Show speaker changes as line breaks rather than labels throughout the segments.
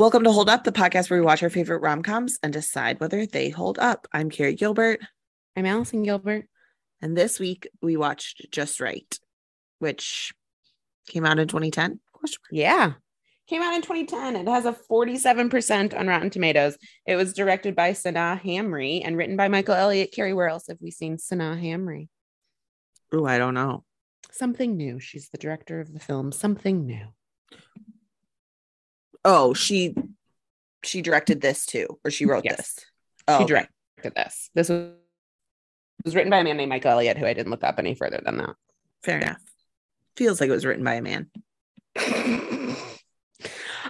Welcome to Hold Up, the podcast where we watch our favorite rom coms and decide whether they hold up. I'm Carrie Gilbert,
I'm Allison Gilbert.
and this week we watched Just Wright, which came out in 2010.
Yeah. Came out in 2010. It has a 47% on Rotten Tomatoes. It was directed by Sanaa Hamri and written by Michael Elliott. Carrie, where else have we seen Sanaa Hamri?
Oh, I don't know.
Something new. She's the director of the film. Something new.
Oh, she she directed this too, or she wrote
Yes.
this. Oh,
she
okay.
directed this. This was, was written by a man named Michael Elliott, who I didn't look up any further than that.
Fair enough. Feels like it was written by a man.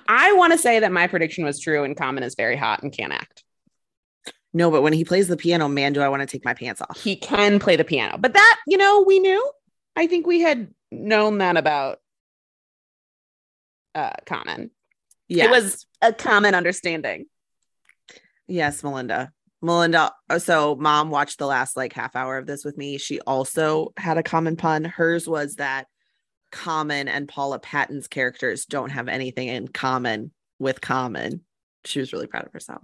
I want to say that my prediction was true and Common is very hot and can't act.
No, but when he plays the piano, man, do I want to take my pants off?
He can play the piano, but that, you know, we knew. I think we had known that about uh Common.
Yeah,
It was a common understanding.
Yes, Melinda. Melinda. uh, So, mom watched the last like half hour of this with me. She also had a common pun. Hers was that Common and Paula Patton's characters don't have anything in common with Common. She was really proud of herself.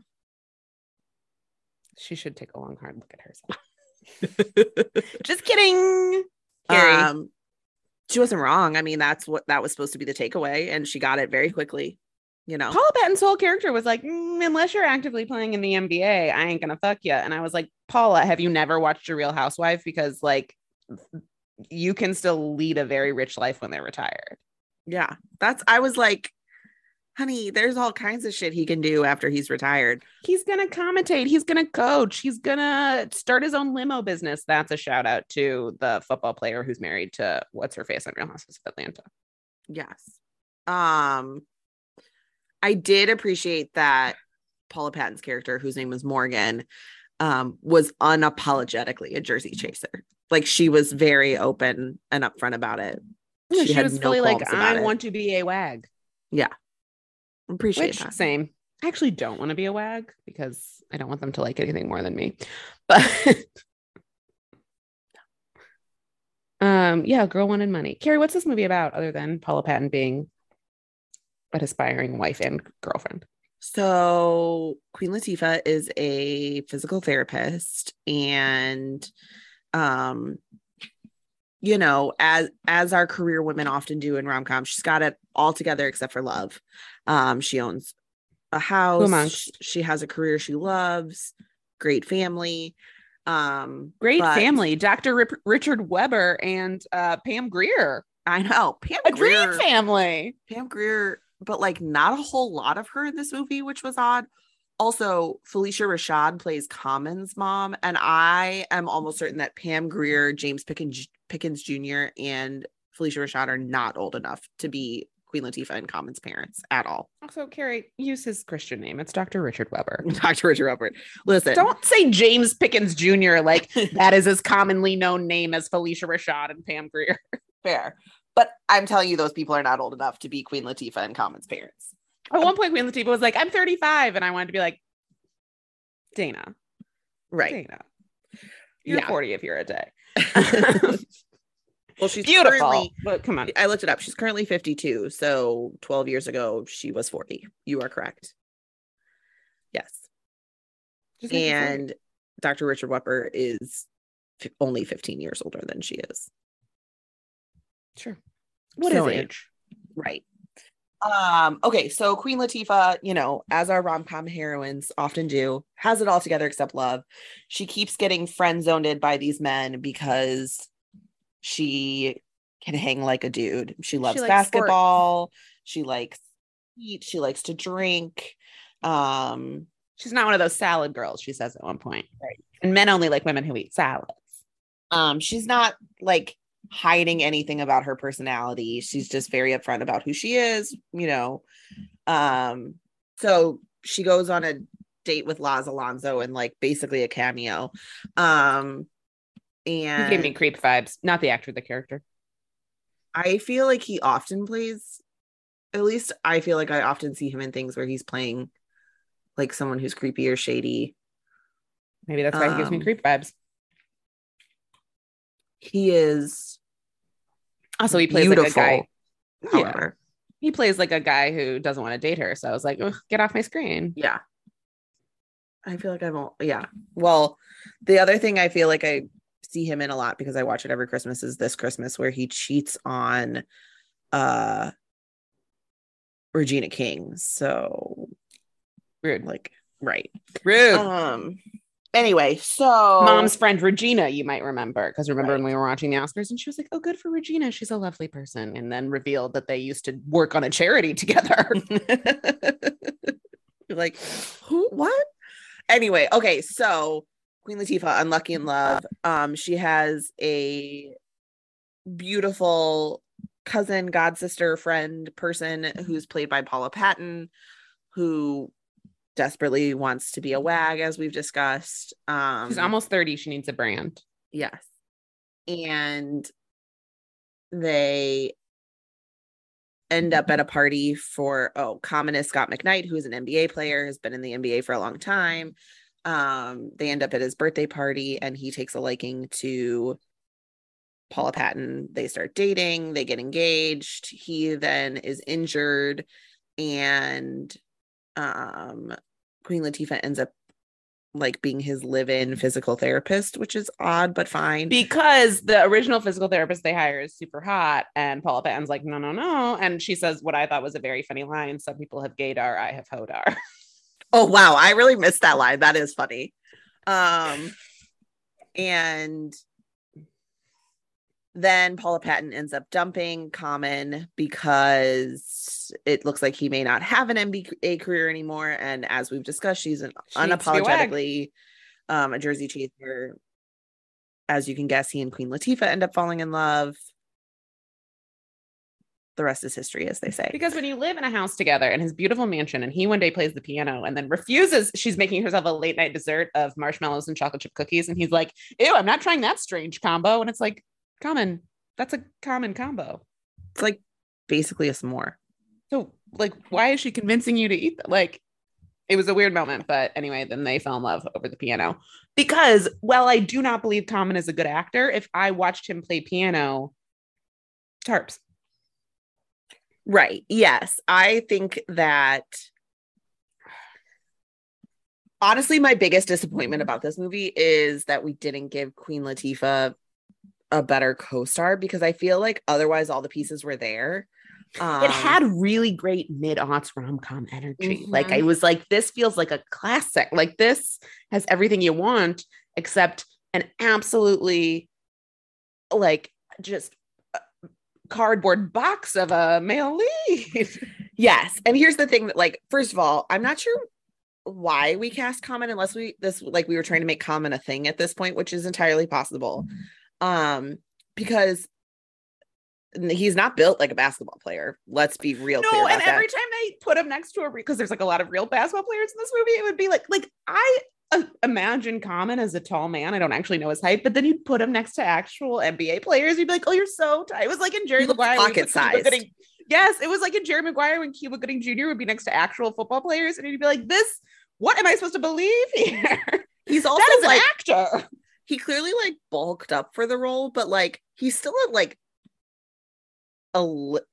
She should take a long, hard look at herself. Just kidding. Carrie.
um, she wasn't wrong. I mean, that's what that was supposed to be the takeaway, and she got it very quickly. You know,
Paula Patton's whole character was like, "Mm, unless you're actively playing in the NBA, I ain't gonna fuck you. And I was like, Paula, have you never watched a Real Housewife? Because like, you can still lead a very rich life when they're retired.
yeah, that's. I was like, honey, there's all kinds of shit he can do after he's retired.
He's gonna commentate. He's gonna coach. He's gonna start his own limo business. That's a shout out to the football player who's married to what's her face on Real Housewives of Atlanta.
Yes. Um I did appreciate that Paula Patton's character, whose name was Morgan, um, was unapologetically a Jersey chaser. Like she was very open and upfront about it.
She,
She had
was
no
fully like, I
it.
want to be a wag. Yeah.
Appreciate
Which
that.
same. I actually don't want to be a wag because I don't want them to like anything more than me. But um, yeah, girl wanted money. Carrie, what's this movie about other than Paula Patton being an aspiring wife and girlfriend?
So Queen Latifah is a physical therapist and um you know as as our career women often do in rom-com she's got it all together except for love um she owns a house
amongst?
sh- she has a career she loves great family um
Great
but-
family, Dr. Rip- Richard Weber and uh, Pam Grier.
i know pam
A
greer
dream family.
Pam Grier, but like not a whole lot of her in this movie, which was odd. Also, Phylicia Rashad plays Common's mom, and I am almost certain that Pam Grier, James Pickens, Pickens Jr., and Phylicia Rashad are not old enough to be Queen Latifah and Common's parents at all.
Also, Carrie, use his Christian name. It's Dr. Richard Weber.
Dr. Richard Robert, listen,
Don't say James Pickens Jr. like that is as commonly known name as Felicia Rashad and Pam Grier.
fair, but I'm telling you, those people are not old enough to be Queen Latifah and Common's parents.
At one point, Queen Latifah was like, I'm 35. And I wanted to be like, Dana,
Right.
Dana, you're
Yeah.
40 if you're a day.
well, she's
Beautiful.
currently
but come on.
I looked it up. She's currently 52. So 12 years ago, she was 40. You are correct. Yes.
Just make it funny.
And Dr. Richard Weber is only 15 years older than she is.
Sure. What is
So,
age?
Right. Um, okay, so Queen Latifah, you know, as our rom-com heroines often do, has it all together except love. She keeps getting friend zoned by these men because she can hang like a dude. She loves
likes
basketball, she likes eat, she likes to drink. Um,
She's not one of those salad girls, she says at one point.
Right.
And men only like women who eat salads.
um, she's not like hiding anything about her personality. She's just very upfront about who she is, you know. Um, so she goes on a date with Laz Alonso and like basically a cameo. Um, and He
gave me creep vibes, not the actor, the character.
I feel like he often plays, at least I feel like I often see him in things where he's playing like someone who's creepy or shady.
Maybe that's why he gives me
Um,
creep vibes.
He is
Also, he plays
beautiful,
like a guy. Yeah.
however.
He plays like a guy who doesn't want to date her. So I was like, get off my screen.
Yeah. I feel like I won't. Yeah. Well, the other thing I feel like I see him in a lot because I watch it every Christmas is this Christmas where he cheats on uh Regina King. So
Rude.
like right.
Rude.
Um anyway, so
Mom's friend Regina, you might remember, because remember
Right.
when we were watching the Oscars and she was like, Oh, good for Regina. She's a lovely person. And then revealed that they used to work on a charity together.
You're like, who what? Anyway, okay, so Queen Latifah, Unlucky in Love. Um, she has a beautiful cousin, god sister, friend person who's played by Paula Patton, who desperately wants to be a wag, as we've discussed. Um
She's almost 30. She needs a brand.
Yes. And they end up at a party for oh, common is Scott McKnight, who is an NBA player, has been in the NBA for a long time. Um, they end up at his birthday party and he takes a liking to Paula Patton. They start dating, they get engaged. He then is injured and um Queen Latifah ends up like being his live-in physical therapist, which is odd but fine.
Because the original physical therapist they hire is super hot. And Paula Patton's like, no, no, no. And she says what I thought was a very funny line. Some people have gaydar, I have hodar.
Oh wow, I really missed that line. That is funny. Um and then Paula Patton ends up dumping Common because it looks like he may not have an NBA career anymore. And as we've discussed, she's an
She needs to be a wag.
unapologetically um, a Jersey chaser. As you can guess, he and Queen Latifah end up falling in love. The rest is history, as they say.
Because when you live in a house together in his beautiful mansion and he one day plays the piano and then refuses, she's making herself a late night dessert of marshmallows and chocolate chip cookies. And he's like, ew, I'm not trying that strange combo. And it's like, common. That's a common combo.
It's like basically a s'more.
So, like, why is she convincing you to eat that? Like, it was a weird moment, but anyway, then they fell in love over the piano. Because while I do not believe Common is a good actor, if I watched him play piano, tarps.
Right. Yes. I think that honestly, my biggest disappointment about this movie is that we didn't give Queen Latifah a better co-star because I feel like otherwise all the pieces were there. Um,
it had really great mid aughts rom com energy. Like I
Mhm.
was like, this feels like a classic. Like this has everything you want, except an absolutely like just uh, cardboard box of a male lead.
Yes. And here's the thing that like first of all, I'm not sure why we cast Common unless we this like we were trying to make Common a thing at this point, which is entirely possible. Um because he's not built like a basketball player. Let's be real clear
no, and
that.
every time they put him next to a because there's like a lot of real basketball players in this movie, it would be like like I uh, imagine Common as a tall man. I don't actually know his height, but then you'd put him next to actual NBA players. You'd be like, oh, you're so tight. It was like in Jerry Maguire.
pocket sized.
Gooding- Yes, it was like in Jerry Maguire when Cuba Gooding Jr. would be next to actual football players, and you'd be like, this. What am I supposed to believe here?
he's also
that is
like
an actor.
He clearly like bulked up for the role, but like he's still a like a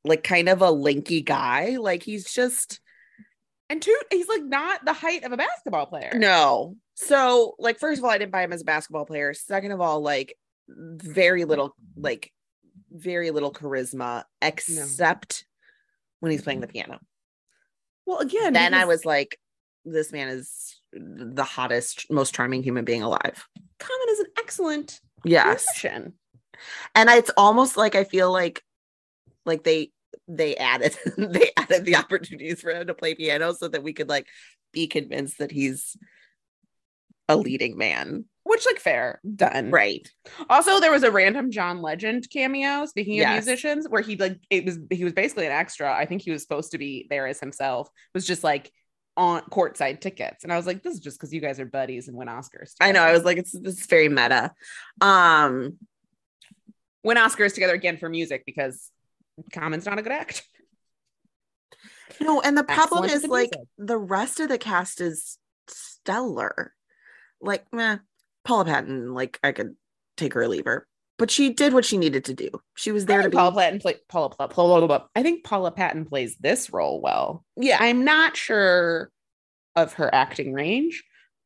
like kind of a lanky guy. Like he's just
And two, he's like not the height of a basketball player.
no. So like first of all, I didn't buy him as a basketball player. Second of all, like very little like very little charisma except when he's playing the piano.
Well, again,
then I was like, this man is the hottest, most charming human being alive.
Common is an excellent
Yes.
musician.
and it's almost like I feel like like they they added they added the opportunities for him to play piano so that we could like be convinced that he's a leading man.
Which, like, fair, done.
Right.
Also, there was a random John Legend cameo. Speaking of
Yes.
musicians, where he like it was he was basically an extra. I think he was supposed to be there as himself. Was just like on courtside tickets, and I was like, this is just because you guys are buddies and win Oscars.
I know. I was like, it's this is very meta. Um,
win Oscars together again for music because Common's not a good actor.
no, and the problem
Excellent
is like
music.
the rest of the cast is stellar. Like, meh, Paula Patton, like I could take her or leave her. But she did what she needed to do. She was there to be.
Paula Patton play Paula, Paula, Paula, Paula- I think Paula Patton plays this role well.
yeah,
I'm not sure of her acting range,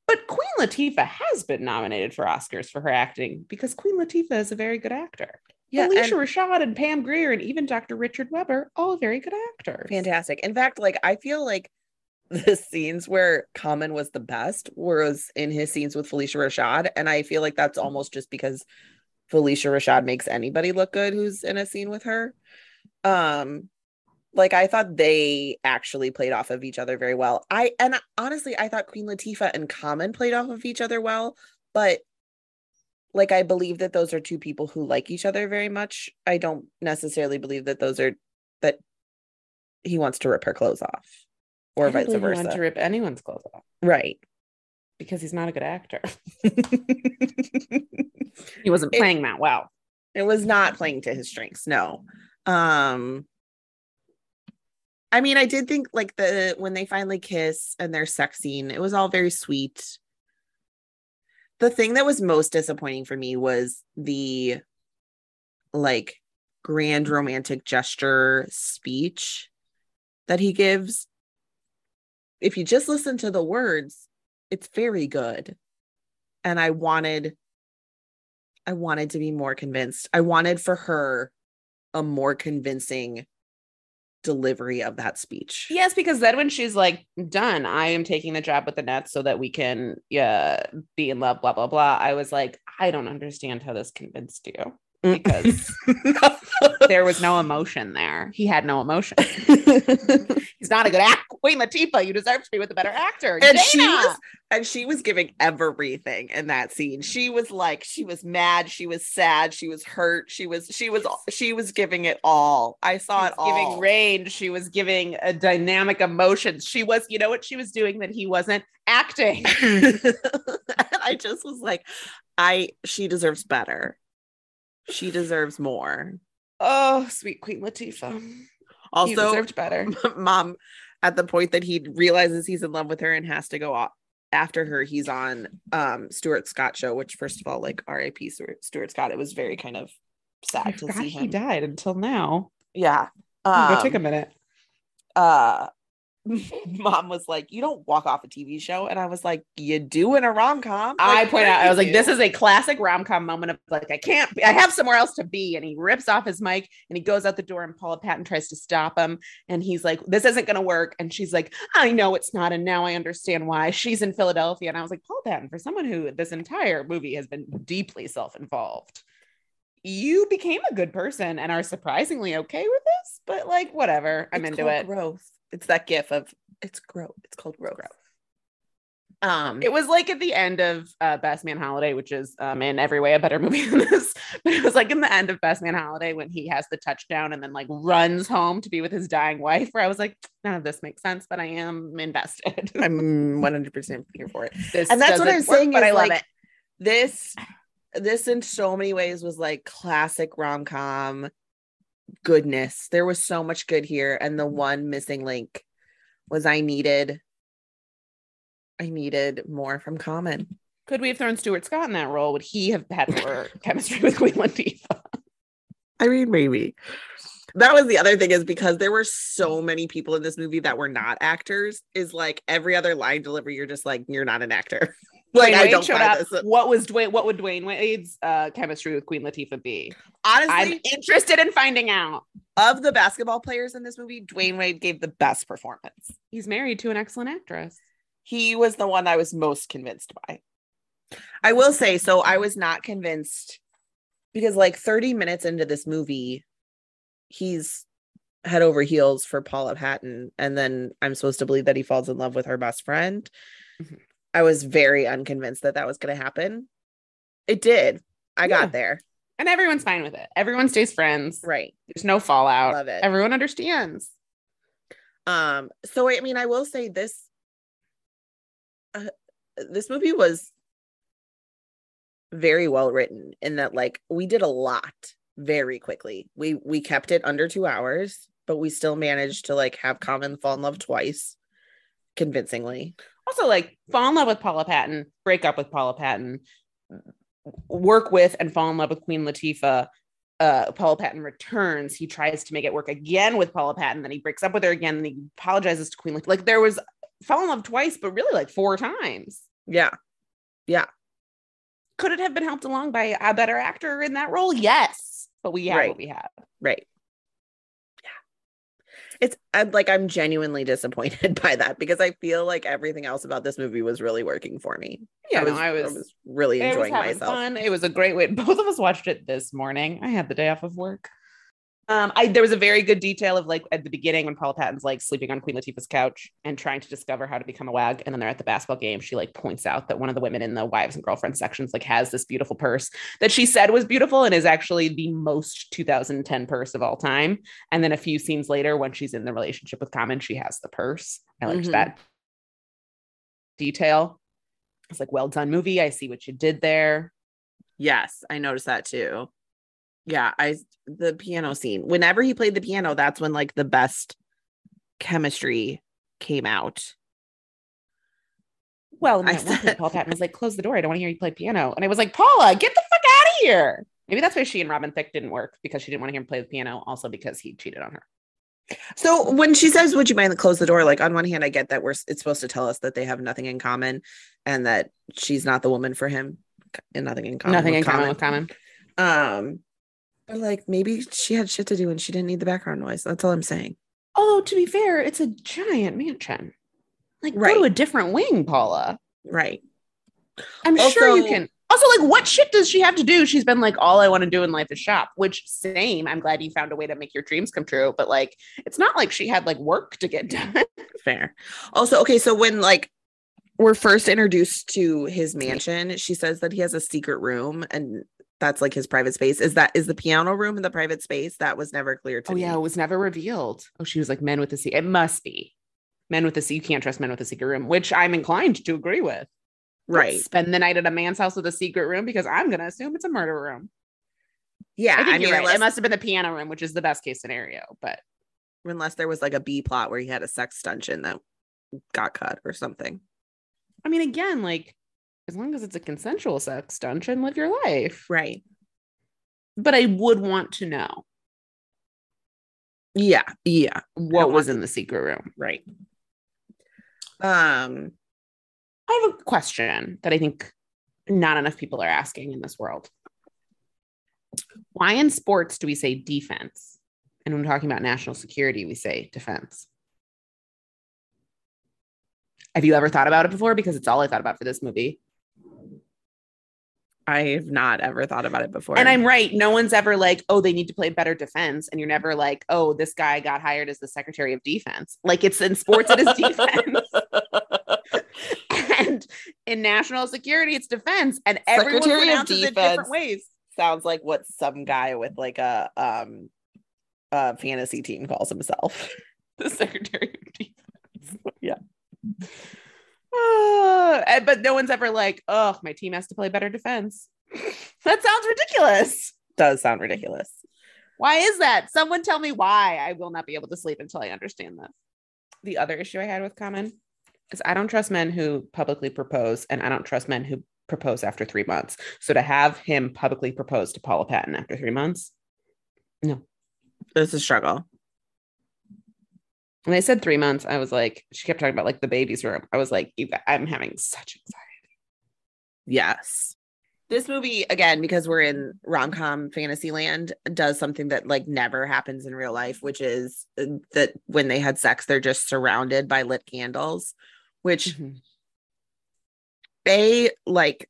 but Queen Latifah has been nominated for Oscars for her acting because Queen Latifah is a very good actor.
yeah,
Alicia
and-
Rashad and Pam Grier and even Dr. Richard Weber, all very good actors.
fantastic. In fact, like I feel like the scenes where Common was the best was in his scenes with Phylicia Rashad, and I feel like that's mm. almost just because Phylicia Rashad makes anybody look good who's in a scene with her. Um, like I thought they actually played off of each other very well. I and honestly, I thought Queen Latifah and Common played off of each other well, but like I believe that those are two people who like each other very much. I don't necessarily believe that those are that he wants to rip her clothes off or vice
believe he wanted
versa.
to rip anyone's clothes off
right.
Because he's not a good actor. He wasn't
It-
playing that well.
It was not playing to his strengths, no. Um I mean, I did think like the when they finally kiss and their sex scene, it was all very sweet. The thing that was most disappointing for me was the like grand romantic gesture speech that he gives. If you just listen to the words, it's very good. And I wanted I wanted to be more convinced. I wanted for her a more convincing delivery of that speech.
Yes, because then when she's like, done, I am taking the job with the Nets so that we can yeah, be in love, blah, blah, blah. I was like, I don't understand how this convinced you. Because there was no emotion there. He had no emotion. He's not a good actor. Queen Latifah, you deserve to be with a better actor.
and she was and she was giving everything in that scene. She was like she was mad, she was sad, she was hurt, she was she was she was giving it all. I saw
She
it
was giving range. She was giving a dynamic emotions. She was, you know what she was doing that he wasn't acting.
and I just was like, I she deserves better. She deserves more.
Oh, sweet Queen Latifah. you
Also,
deserved better.
mom at the point that he realizes he's in love with her and has to go off after her he's on um stuart scott show which first of all like rip stuart, stuart scott it was very kind of
I
sad to
forgot
see
he died until now.
yeah
Go take a
um,
minute.
uh mom was like you don't walk off a tv show and i was like you do in a rom-com
I point out, I was like, this is a classic rom com moment of like, I can't, I have somewhere else to be. And he rips off his mic and he goes out the door, and Paula Patton tries to stop him. And he's like, this isn't going to work. And she's like, I know it's not. And now I understand why she's in Philadelphia. And I was like, Paula Patton, for someone who this entire movie has been deeply self involved, you became a good person and are surprisingly okay with this. But like, whatever, I'm
It's
into it.
growth it's that gif of it's growth it's called growth, um
It was like at the end of uh, Best Man Holiday, which is um, in every way a better movie than this. But it was like in the end of Best Man Holiday when he has the touchdown and then like runs home to be with his dying wife. Where I was like, none of this makes sense, but I am invested.
i'm 100% here for it
this
and that's what I'm saying
but
is,
I love
like,
it.
this this in so many ways was like classic rom-com goodness there was so much good here and the mm-hmm. one missing link was i needed i needed more from common.
Could we have thrown Stuart Scott in that role? Would he have had more chemistry with Queen Latifah?
i mean maybe. That was the other thing is because there were so mm-hmm. many people in this movie that were not actors is like every other line delivery you're just like you're not an actor like
Dwyane
i don't
showed up.
this
What was Dwyane? What would Dwyane Wade's uh, chemistry with Queen Latifah be?
honestly
I'm interested in finding out.
of the basketball players in this movie dwyane wade gave the best performance
He's married to an excellent actress.
he was the one I was most convinced by. I will say, so I was not convinced because, like, 30 minutes into this movie, he's head over heels for Paula Patton. And then I'm supposed to believe that he falls in love with her best friend.
Mhm.
I was very unconvinced that that was going to happen. It did. I
Yeah.
got there.
And everyone's fine with it. Everyone stays friends.
Right.
There's no fallout.
Love it.
Everyone understands.
Um, so I mean, I will say this uh, this movie was very well written in that like we did a lot very quickly. We we kept it under 2 hours, but we still managed to like have Common fall in love twice convincingly.
Also, like fall in love with Paula Patton, break up with Paula Patton, work with and fall in love with Queen Latifah. Uh, Paula Patton returns. He tries to make it work again with Paula Patton. Then he breaks up with her again. And he apologizes to Queen Latifah. Like there was fell in love twice, but really like four times.
Yeah. Yeah.
Could it have been helped along by a better actor in that role? Yes, but we have
Right.
what we have.
Right. It's I'm like I'm genuinely disappointed by that because I feel like everything else about this movie was really working for me.
Yeah,
I
no,
was,
I was,
really
I was
enjoying myself.
fun. It was a great way. Both of us watched it this morning. I had the day off of work. Um, I there was a very good detail of like at the beginning when Paula Patton's like sleeping on Queen Latifah's couch and trying to discover how to become a wag, and then they're at the basketball game. She like points out that one of the women in the wives and girlfriends sections like has this beautiful purse that she said was beautiful and is actually the most 2010 purse of all time. And then a few scenes later, when she's in the relationship with Common, she has the purse. I liked
Mhm.
that detail. It's like, well done, movie. I see what you did there.
Yes, I noticed that too. Yeah, I the piano scene. Whenever he played the piano, that's when like the best chemistry came out.
Well, and
I said-
Paul Patton was like, close the door. I don't want to hear you play piano. And I was like, Paula, get the fuck out of here. Maybe that's why she and Robin Thicke didn't work because she didn't want to hear him play the piano. Also because he cheated on her.
So when she says, "Would you mind to close the door?" Like on one hand, I get that we're it's supposed to tell us that they have nothing in common, and that she's not the woman for him, and nothing in common.
Nothing in common with common.
Um, but like maybe she had shit to do and she didn't need the background noise. That's all I'm saying.
Although to be fair, it's a giant mansion. Like
Right.
go to a different wing, Paula.
Right.
I'm sure you can. Also, like, what shit does she have to do? She's been like, all I want to do in life is shop, which same. I'm glad you found a way to make your dreams come true. But like, it's not like she had like work to get done.
Fair. Also, okay, so when like we're first introduced to his mansion, she says that he has a secret room and that's like his private space. Is that is the piano room in the private space? That was never clear to
Oh
me.
yeah, it was never revealed. Oh, she was like men with the secret. It must be men with the secret. You can't trust men with a secret room, which I'm inclined to agree with.
Right.
Spend the night at a man's house with a secret room because I'm gonna assume it's a murder room.
Yeah.
I think
I, mean,
right.
unless,
It must have been the piano room, which is the best case scenario. But
unless there was like a B plot where he had a sex dungeon that got cut or something.
I mean, again, like as long as it's a consensual sex dungeon, live your life.
Right.
But I would want to know
Yeah. Yeah.
what was in the secret room.
Right. Um,
I have a question that I think not enough people are asking in this world. Why in sports do we say defense? And when talking about national security, we say defense. Have you ever thought about it before? Because it's all I thought about for this movie.
I've not ever thought about it before.
And I'm right. No one's ever like, oh, they need to play better defense. And you're never like, oh, this guy got hired as the secretary of defense. Like it's in sports, it is defense. and in national security, it's defense. And everyone
Secretary
pronounces it different ways.
sounds like what some guy with like a um a fantasy team calls himself.
The secretary of defense.
Yeah.
Uh, but no one's ever like, oh, my team has to play better defense. that sounds ridiculous.
Does sound ridiculous.
Why is that? Someone tell me why. I will not be able to sleep until I understand this. The other issue I had with Common is I don't trust men who publicly propose, and I don't trust men who propose after three months. So to have him publicly propose to Paula Patton after three months, no.
It's a struggle.
When they said three months, I was like, she kept talking about like the baby's room. I was like, I'm having such anxiety.
Yes. This movie, again, because we're in rom com fantasy land, does something that like never happens in real life, which is uh, that when they had sex, they're just surrounded by lit candles, which they like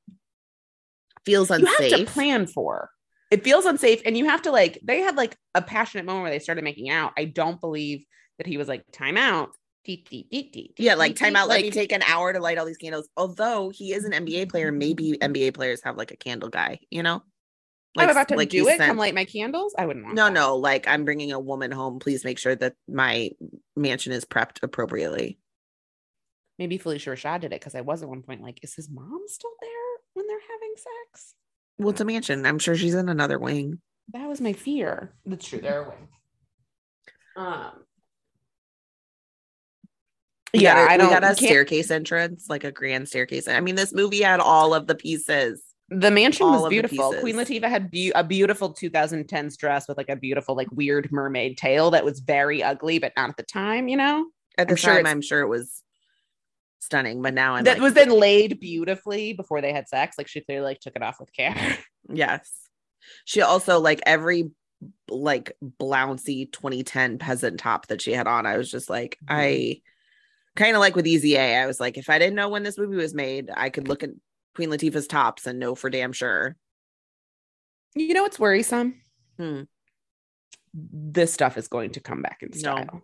feels unsafe.
You have to plan for. It feels unsafe, and you have to like. They had like a passionate moment where they started making out. I don't believe that he was like time out. Dee, dee, dee,
Yeah, like time out. Let me
like-
take an hour to light all these candles. Although he is an NBA player, maybe NBA players have like a candle guy. You know,
I'm about to
like
do it.
sent-
Come light my candles. I wouldn't want.
No,
that.
no, like I'm bringing a woman home. Please make sure that my mansion is prepped appropriately.
Maybe Phylicia Rashad did it because I was at one point like, is his mom still there when they're having sex?
Well, it's a mansion. I'm sure she's in another wing.
That was my fear. That's true. They're away. Um.
We
Yeah,
got a-
I don't.
We got a staircase entrance, like a grand staircase. I mean, this movie had all of the pieces.
The mansion
all
was beautiful. Queen Latifah had be- a beautiful 2010s dress with like a beautiful, like weird mermaid tail that was very ugly, but not at the time, you know?
At the
I'm sure
time,
it's-
I'm sure it was stunning, but now I'm
that
like,
was then laid beautifully before they had sex. Like she clearly like took it off with care.
yes. She also like every like blouncy 2010 peasant top that she had on. I was just like,
Mhm.
I kind of like with Easy A. I was like, if I didn't know when this movie was made, I could look at Queen Latifah's tops and know for damn sure.
you know what's worrisome?
Hmm.
This stuff is going to come back in
No.
style.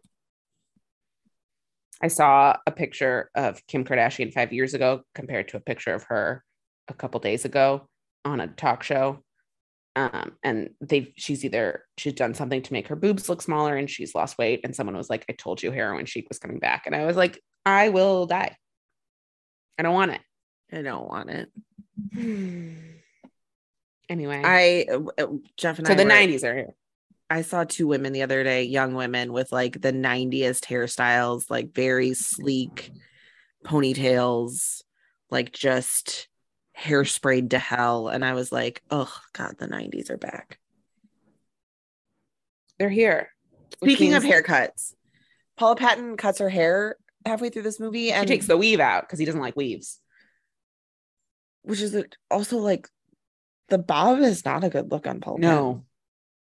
I saw a picture of Kim Kardashian five years ago compared to a picture of her a couple days ago on a talk show. Um, and they've she's either she's done something to make her boobs look smaller and she's lost weight. And someone was like, I told you heroin chic was coming back. And I was like, I will die. I don't want it.
I don't want it.
anyway,
I uh, Jeff and
so
I
the
were-
90s are here.
I saw two women the other day, young women with like the 90s hairstyles, like very sleek ponytails, like just hairsprayed to hell. And I was like, oh God, the 90s are back.
They're here.
Speaking of haircuts, Paula Patton cuts her hair halfway through this movie
she
and
takes the weave out because he doesn't like weaves.
which is also like the bob is not a good look on Paula. Patton.
No,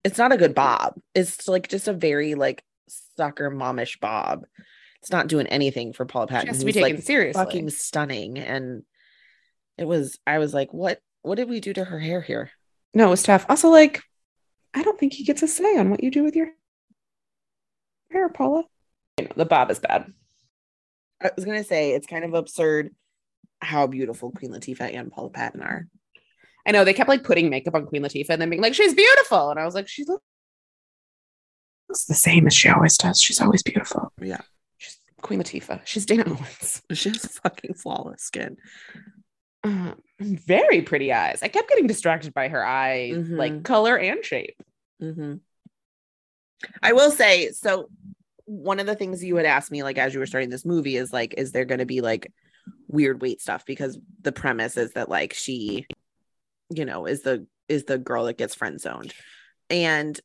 it's not a good bob. It's like just a very like sucker momish bob. It's not doing anything for Paula
she
Patton.
has to be taken
like
seriously.
fucking stunning. And it was I was like, what what did we do to her hair here?
No, it was tough. Also, like, I don't think he gets a say on what you do with your hair, Paula. You know, the bob is bad.
I was gonna say it's kind of absurd how beautiful Queen Latifah and Paula Patton are.
I know they kept like putting makeup on Queen Latifah and then being like, she's beautiful. And I was like, she looks the same as she always does. She's always beautiful.
Yeah.
She's Queen Latifah. She's Dana Owens.
She has fucking flawless skin.
Uh, very pretty eyes. I kept getting distracted by her eye,
Mhm.
like color and shape.
hmm I will say, so one of the things you had asked me, like as you were starting this movie, is like, is there going to be like weird weight stuff? Because the premise is that like she, you know, is the is the girl that gets friend zoned, and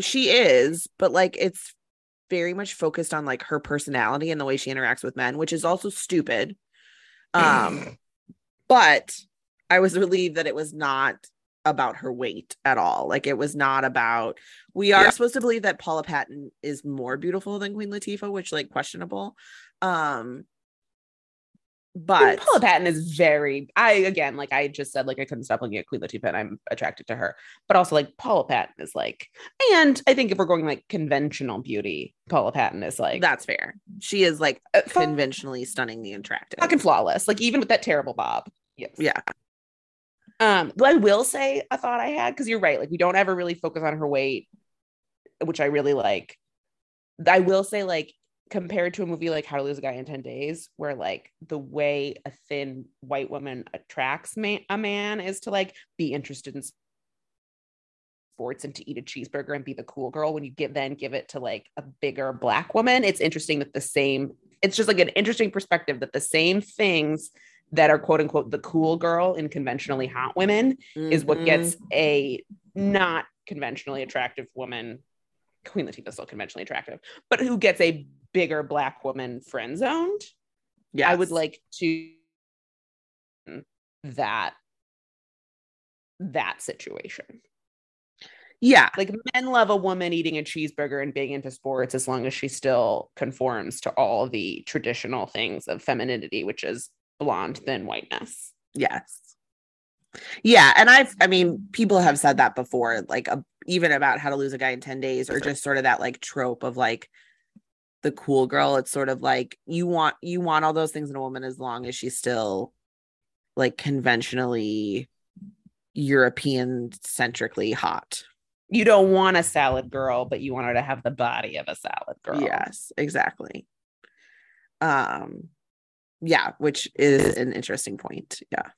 she is, but like it's very much focused on like her personality and the way she interacts with men, which is also stupid. Um, but I was relieved that it was not about her weight at all. Like it was not about we are
Yeah.
supposed to believe that Paula Patton is more beautiful than Queen Latifah, which like questionable. Um but
Paula Patton is very, I again, like I just said, like I couldn't stop looking at Queen Latifah and I'm attracted to her. But also, like Paula Patton is like, and I think if we're going like conventional beauty, Paula Patton is like
that's fair. She is like
uh,
conventionally stunningly attractive.
fucking flawless. Like even with that terrible bob. Yes.
yeah.
Um, but I will say a thought I had because you're right. Like we don't ever really focus on her weight, which I really like. I will say, like, compared to a movie like How to Lose a Guy in 10 Days, where like the way a thin white woman attracts a man is to like be interested in sports and to eat a cheeseburger and be the cool girl. When you give then give it to like a bigger black woman, it's interesting that the same, it's just like an interesting perspective that the same things that are quote unquote the cool girl in conventionally hot women is what gets mm-hmm. a not conventionally attractive woman. Queen Latifah is still conventionally attractive, but who gets a bigger black woman friend zoned? Yeah, I would like to that that situation.
yeah.
Like men love a woman eating a cheeseburger and being into sports as long as she still conforms to all the traditional things of femininity, which is blonde, thin whiteness.
Yes. Yeah, and I've I mean, people have said that before, like uh, even about how to lose a guy in 10 days or just sort of that like trope of like the cool girl. It's sort of like you want you want all those things in a woman as long as she's still like conventionally European centrically hot.
You don't want a salad girl, but you want her to have the body of a salad girl.
Yes, exactly. Um yeah, which is an interesting point. Yeah.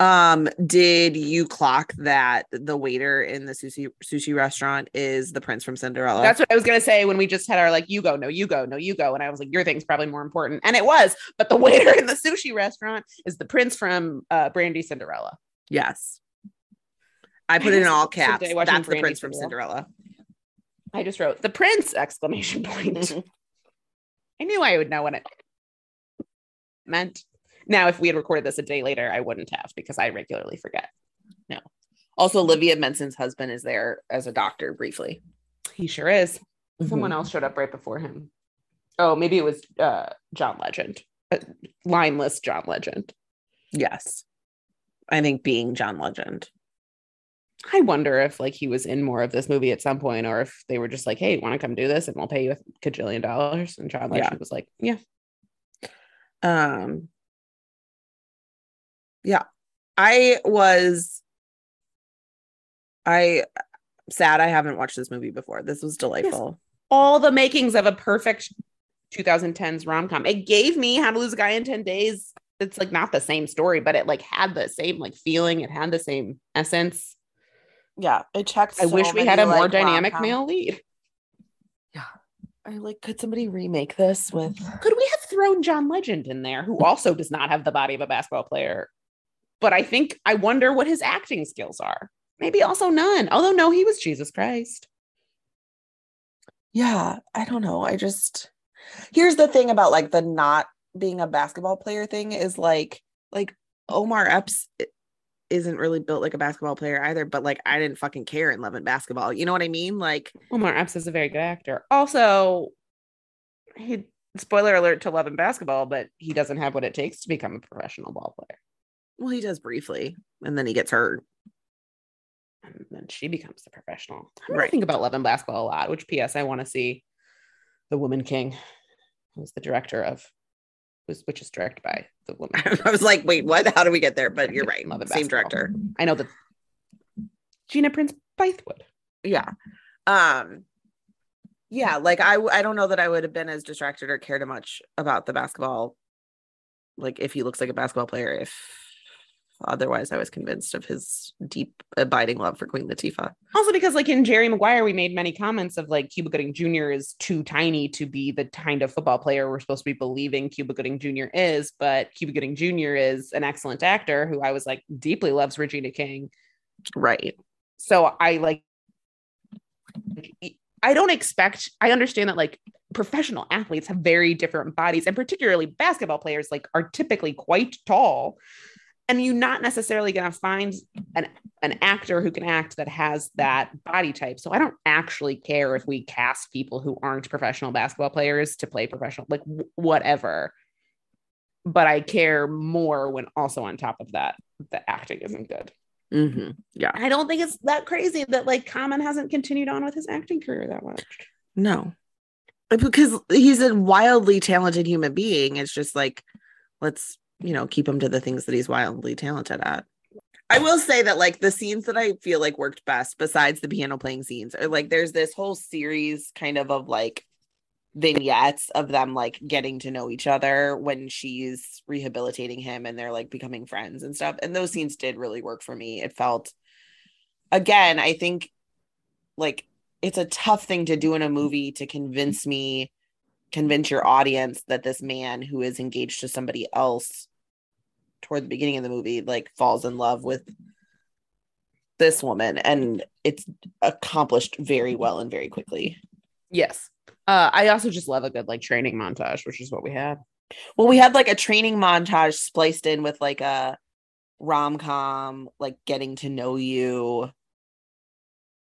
Um, did you clock that the waiter in the sushi sushi restaurant is the prince from Cinderella?
That's what I was gonna say when we just had our like, you go, no, you go, no, you go. And I was like, your thing's probably more important. And it was, but the waiter in the sushi restaurant is the prince from uh Brandy Cinderella.
yes. I put it in all caps. That's the
Brandy
prince from
Cinderella.
Cinderella.
I just wrote the prince exclamation point. I knew I would know what it meant. Now, if we had recorded this a day later, I wouldn't have because I regularly forget. No.
Also, Olivia Benson's husband is there as a doctor briefly.
He sure is.
Mm-hmm.
Someone else showed up right before him. Oh, maybe it was uh, John Legend, uh, lineless John Legend.
Yes. I think being John Legend.
I wonder if like he was in more of this movie at some point, or if they were just like, "Hey, want to come do this, and we'll pay you a cajillion dollars." And John Legend
Yeah.
was like, "Yeah,
Um yeah. I was I sad I haven't watched this movie before. This was delightful.
all the makings of a perfect 2010s rom com. It gave me How to Lose a Guy in 10 Days. It's like not the same story, but it like had the same like feeling. It had the same essence.
Yeah, it checks.
I wish we had a more dynamic male lead. Yeah.
I like could somebody remake this with
Could we have thrown John Legend in there, who also does not have the body of a basketball player? But I think I wonder what his acting skills are. Maybe also none. Although no, he was Jesus Christ.
Yeah, I don't know. I just here's the thing about like the not being a basketball player thing is like like Omar Epps isn't really built like a basketball player either, but like I didn't fucking care in Love and Basketball. You know what I mean? Like
Omar Epps is a very good actor. Also, he spoiler alert to Love and Basketball, but he doesn't have what it takes to become a professional ball player.
Well, he does briefly and then he gets hurt.
And then she becomes the professional. I
Right.
think about Love and Basketball a lot, which PS I want to see the Woman King, who's the director of who's which is directed by the woman.
I was like, wait, what? How do we get there? But you're right.
Love and
Same
Basketball.
director.
I know that Gina Prince Bythewood.
Yeah. Um yeah, like I I don't know that I would have been as distracted or cared much about the basketball like if he looks like a basketball player if otherwise I was convinced of his deep abiding love for Queen Latifah.
Also, because like in Jerry Maguire, we made many comments of like Cuba Gooding Jr. is too tiny to be the kind of football player we're supposed to be believing Cuba Gooding Jr. is, but Cuba Gooding Jr. is an excellent actor who I was like deeply loves Regina King.
Right.
So I like I don't expect I understand that like professional athletes have very different bodies and particularly basketball players like are typically quite tall and you're not necessarily going to find an an actor who can act that has that body type. So I don't actually care if we cast people who aren't professional basketball players to play professional like w- whatever. But I care more when also on top of that the acting isn't good.
hmm Yeah.
I don't think it's that crazy that like Common hasn't continued on with his acting career that much.
No. Because he's a wildly talented human being. It's just like let's, you know, keep him to the things that he's wildly talented at. I will say that like the scenes that I feel like worked best besides the piano playing scenes are like there's this whole series kind of of like vignettes of them like getting to know each other when she's rehabilitating him and they're like becoming friends and stuff. And those scenes did really work for me. It felt again, I think like it's a tough thing to do in a movie to convince me convince your audience that this man who is engaged to somebody else toward the beginning of the movie like falls in love with this woman and it's accomplished very well and very quickly
Yes. Uh, I also just love a good like training montage, which is what we had.
well we had like a training montage spliced in with like a rom-com like getting to know you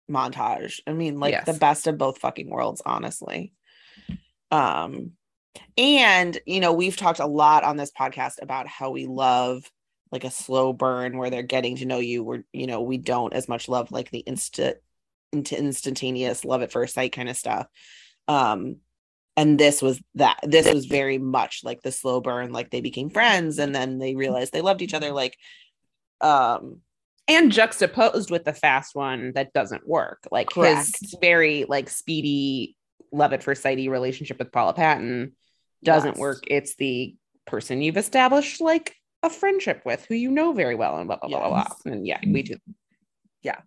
montage i mean like the best of both fucking worlds honestly um and you know we've talked a lot on this podcast about how we love like a slow burn where they're getting to know you where you know we don't as much love like the instant into instantaneous love at first sight kind of stuff um and this was that this was very much like the slow burn like they became friends and then they realized they loved each other like um
And juxtaposed with the fast one that doesn't work. Like his very like speedy love at first sighty relationship with Paula Patton doesn't
Yes.
work. It's the person you've established like a friendship with, who you know very well, and blah blah blah blah
Yes.
blah. And yeah, we do.
Yeah.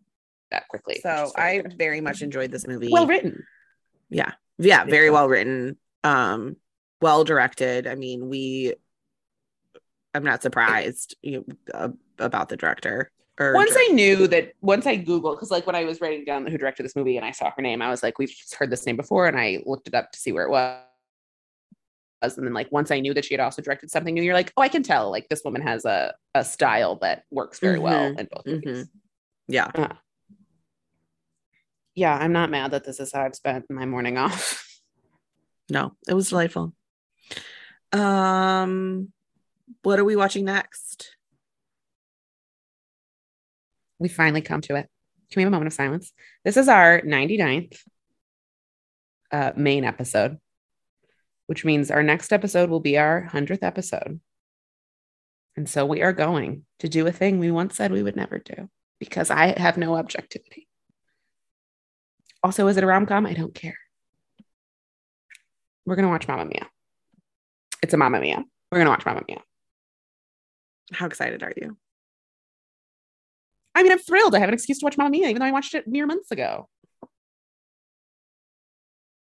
that quickly.
So I
good.
very much enjoyed this movie.
well written.
yeah, yeah, very well written, um, well directed. I mean, we. I'm not surprised you, uh, about the director. Or
once
dir-
I knew that, once I Googled, because like when I was writing down who directed this movie and I saw her name, I was like, we've heard this name before, and I looked it up to see where it was. And then, like, once I knew that she had also directed something new, you're like, oh, I can tell. Like, this woman has a a style that works very well
Mhm,
in both
mhm.
movies.
yeah,
Yeah, I'm not mad that this is how I've spent my morning off.
no, it was delightful. Um, what are we watching next?
We finally come to it. Can we have a moment of silence? This is our 99th uh, main episode, which means our next episode will be our 100th episode. And so we are going to do a thing we once said we would never do because I have no objectivity. Also, is it a rom com? I don't care. We're going to watch Mamma Mia. It's a Mamma Mia. We're going to watch Mamma Mia.
How excited are you?
I mean, I'm thrilled. I have an excuse to watch Mamma Mia, even though I watched it mere months ago.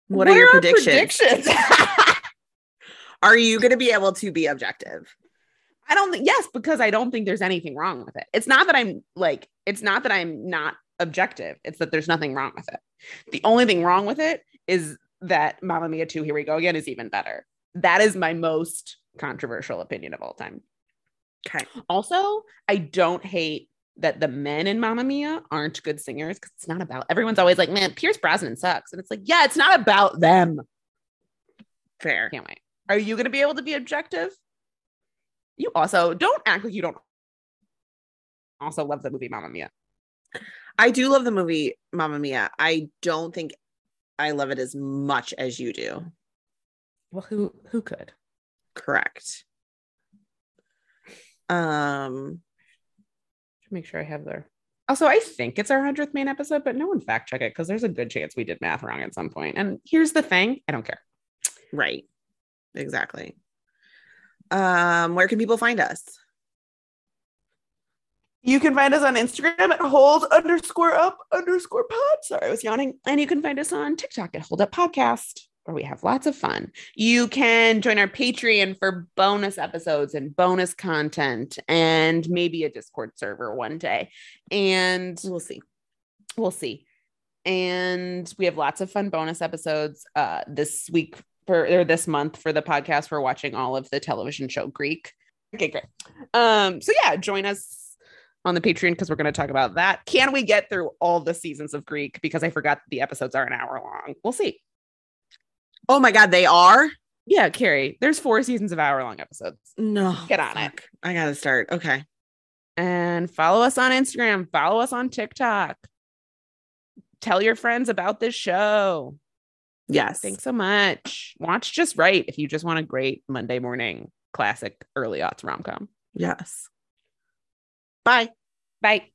What, are your predictions?
predictions?
Are you going to be able to be objective?
I don't think yes, because I don't think there's anything wrong with it. It's not that I'm like, it's not that I'm not objective. It's that there's nothing wrong with it. The only thing wrong with it is that Mamma Mia 2, here we go again, is even better. That is my most controversial opinion of all time.
Okay.
Also, I don't hate that the men in Mamma Mia aren't good singers because it's not about everyone's always like, man, Pierce Brosnan sucks. And it's like, yeah, it's not about them.
Fair.
Can't wait. Are you going to be able to be objective? You also don't act like you don't also love the movie Mamma Mia.
I do love the movie Mamma Mia. I don't think I love it as much as you do.
Well, who who could?
Correct. Um,
Should make sure I have their. Also, I think it's our hundredth main episode, but no one fact check it because there's a good chance we did math wrong at some point. And here's the thing: I don't care.
right. Exactly. Um, where can people find us?
You can find us on Instagram at hold underscore up underscore pod. Sorry, I was yawning. And you can find us on TikTok at hold up podcast, where we have lots of fun. You can join our Patreon for bonus episodes and bonus content and maybe a Discord server one day. And
We'll see.
we'll see. And we have lots of fun bonus episodes uh, this week for or this month for the podcast. We're watching all of the television show Greek. Okay, great. Um, so yeah, join us on the Patreon because we're going to talk about that. Can we get through all the seasons of Greek? Because I forgot the episodes are an hour long. We'll see.
Oh my God, they are?
Yeah, Carrie, there's four seasons of hour long episodes.
No.
Get on it.
I gotta start. Okay.
And follow us on Instagram, follow us on TikTok. Tell your friends about this show.
Yes.
Thanks so much. Watch Just Wright if you just want a great Monday morning classic early aughts rom com.
Yes. Bye.
Bye.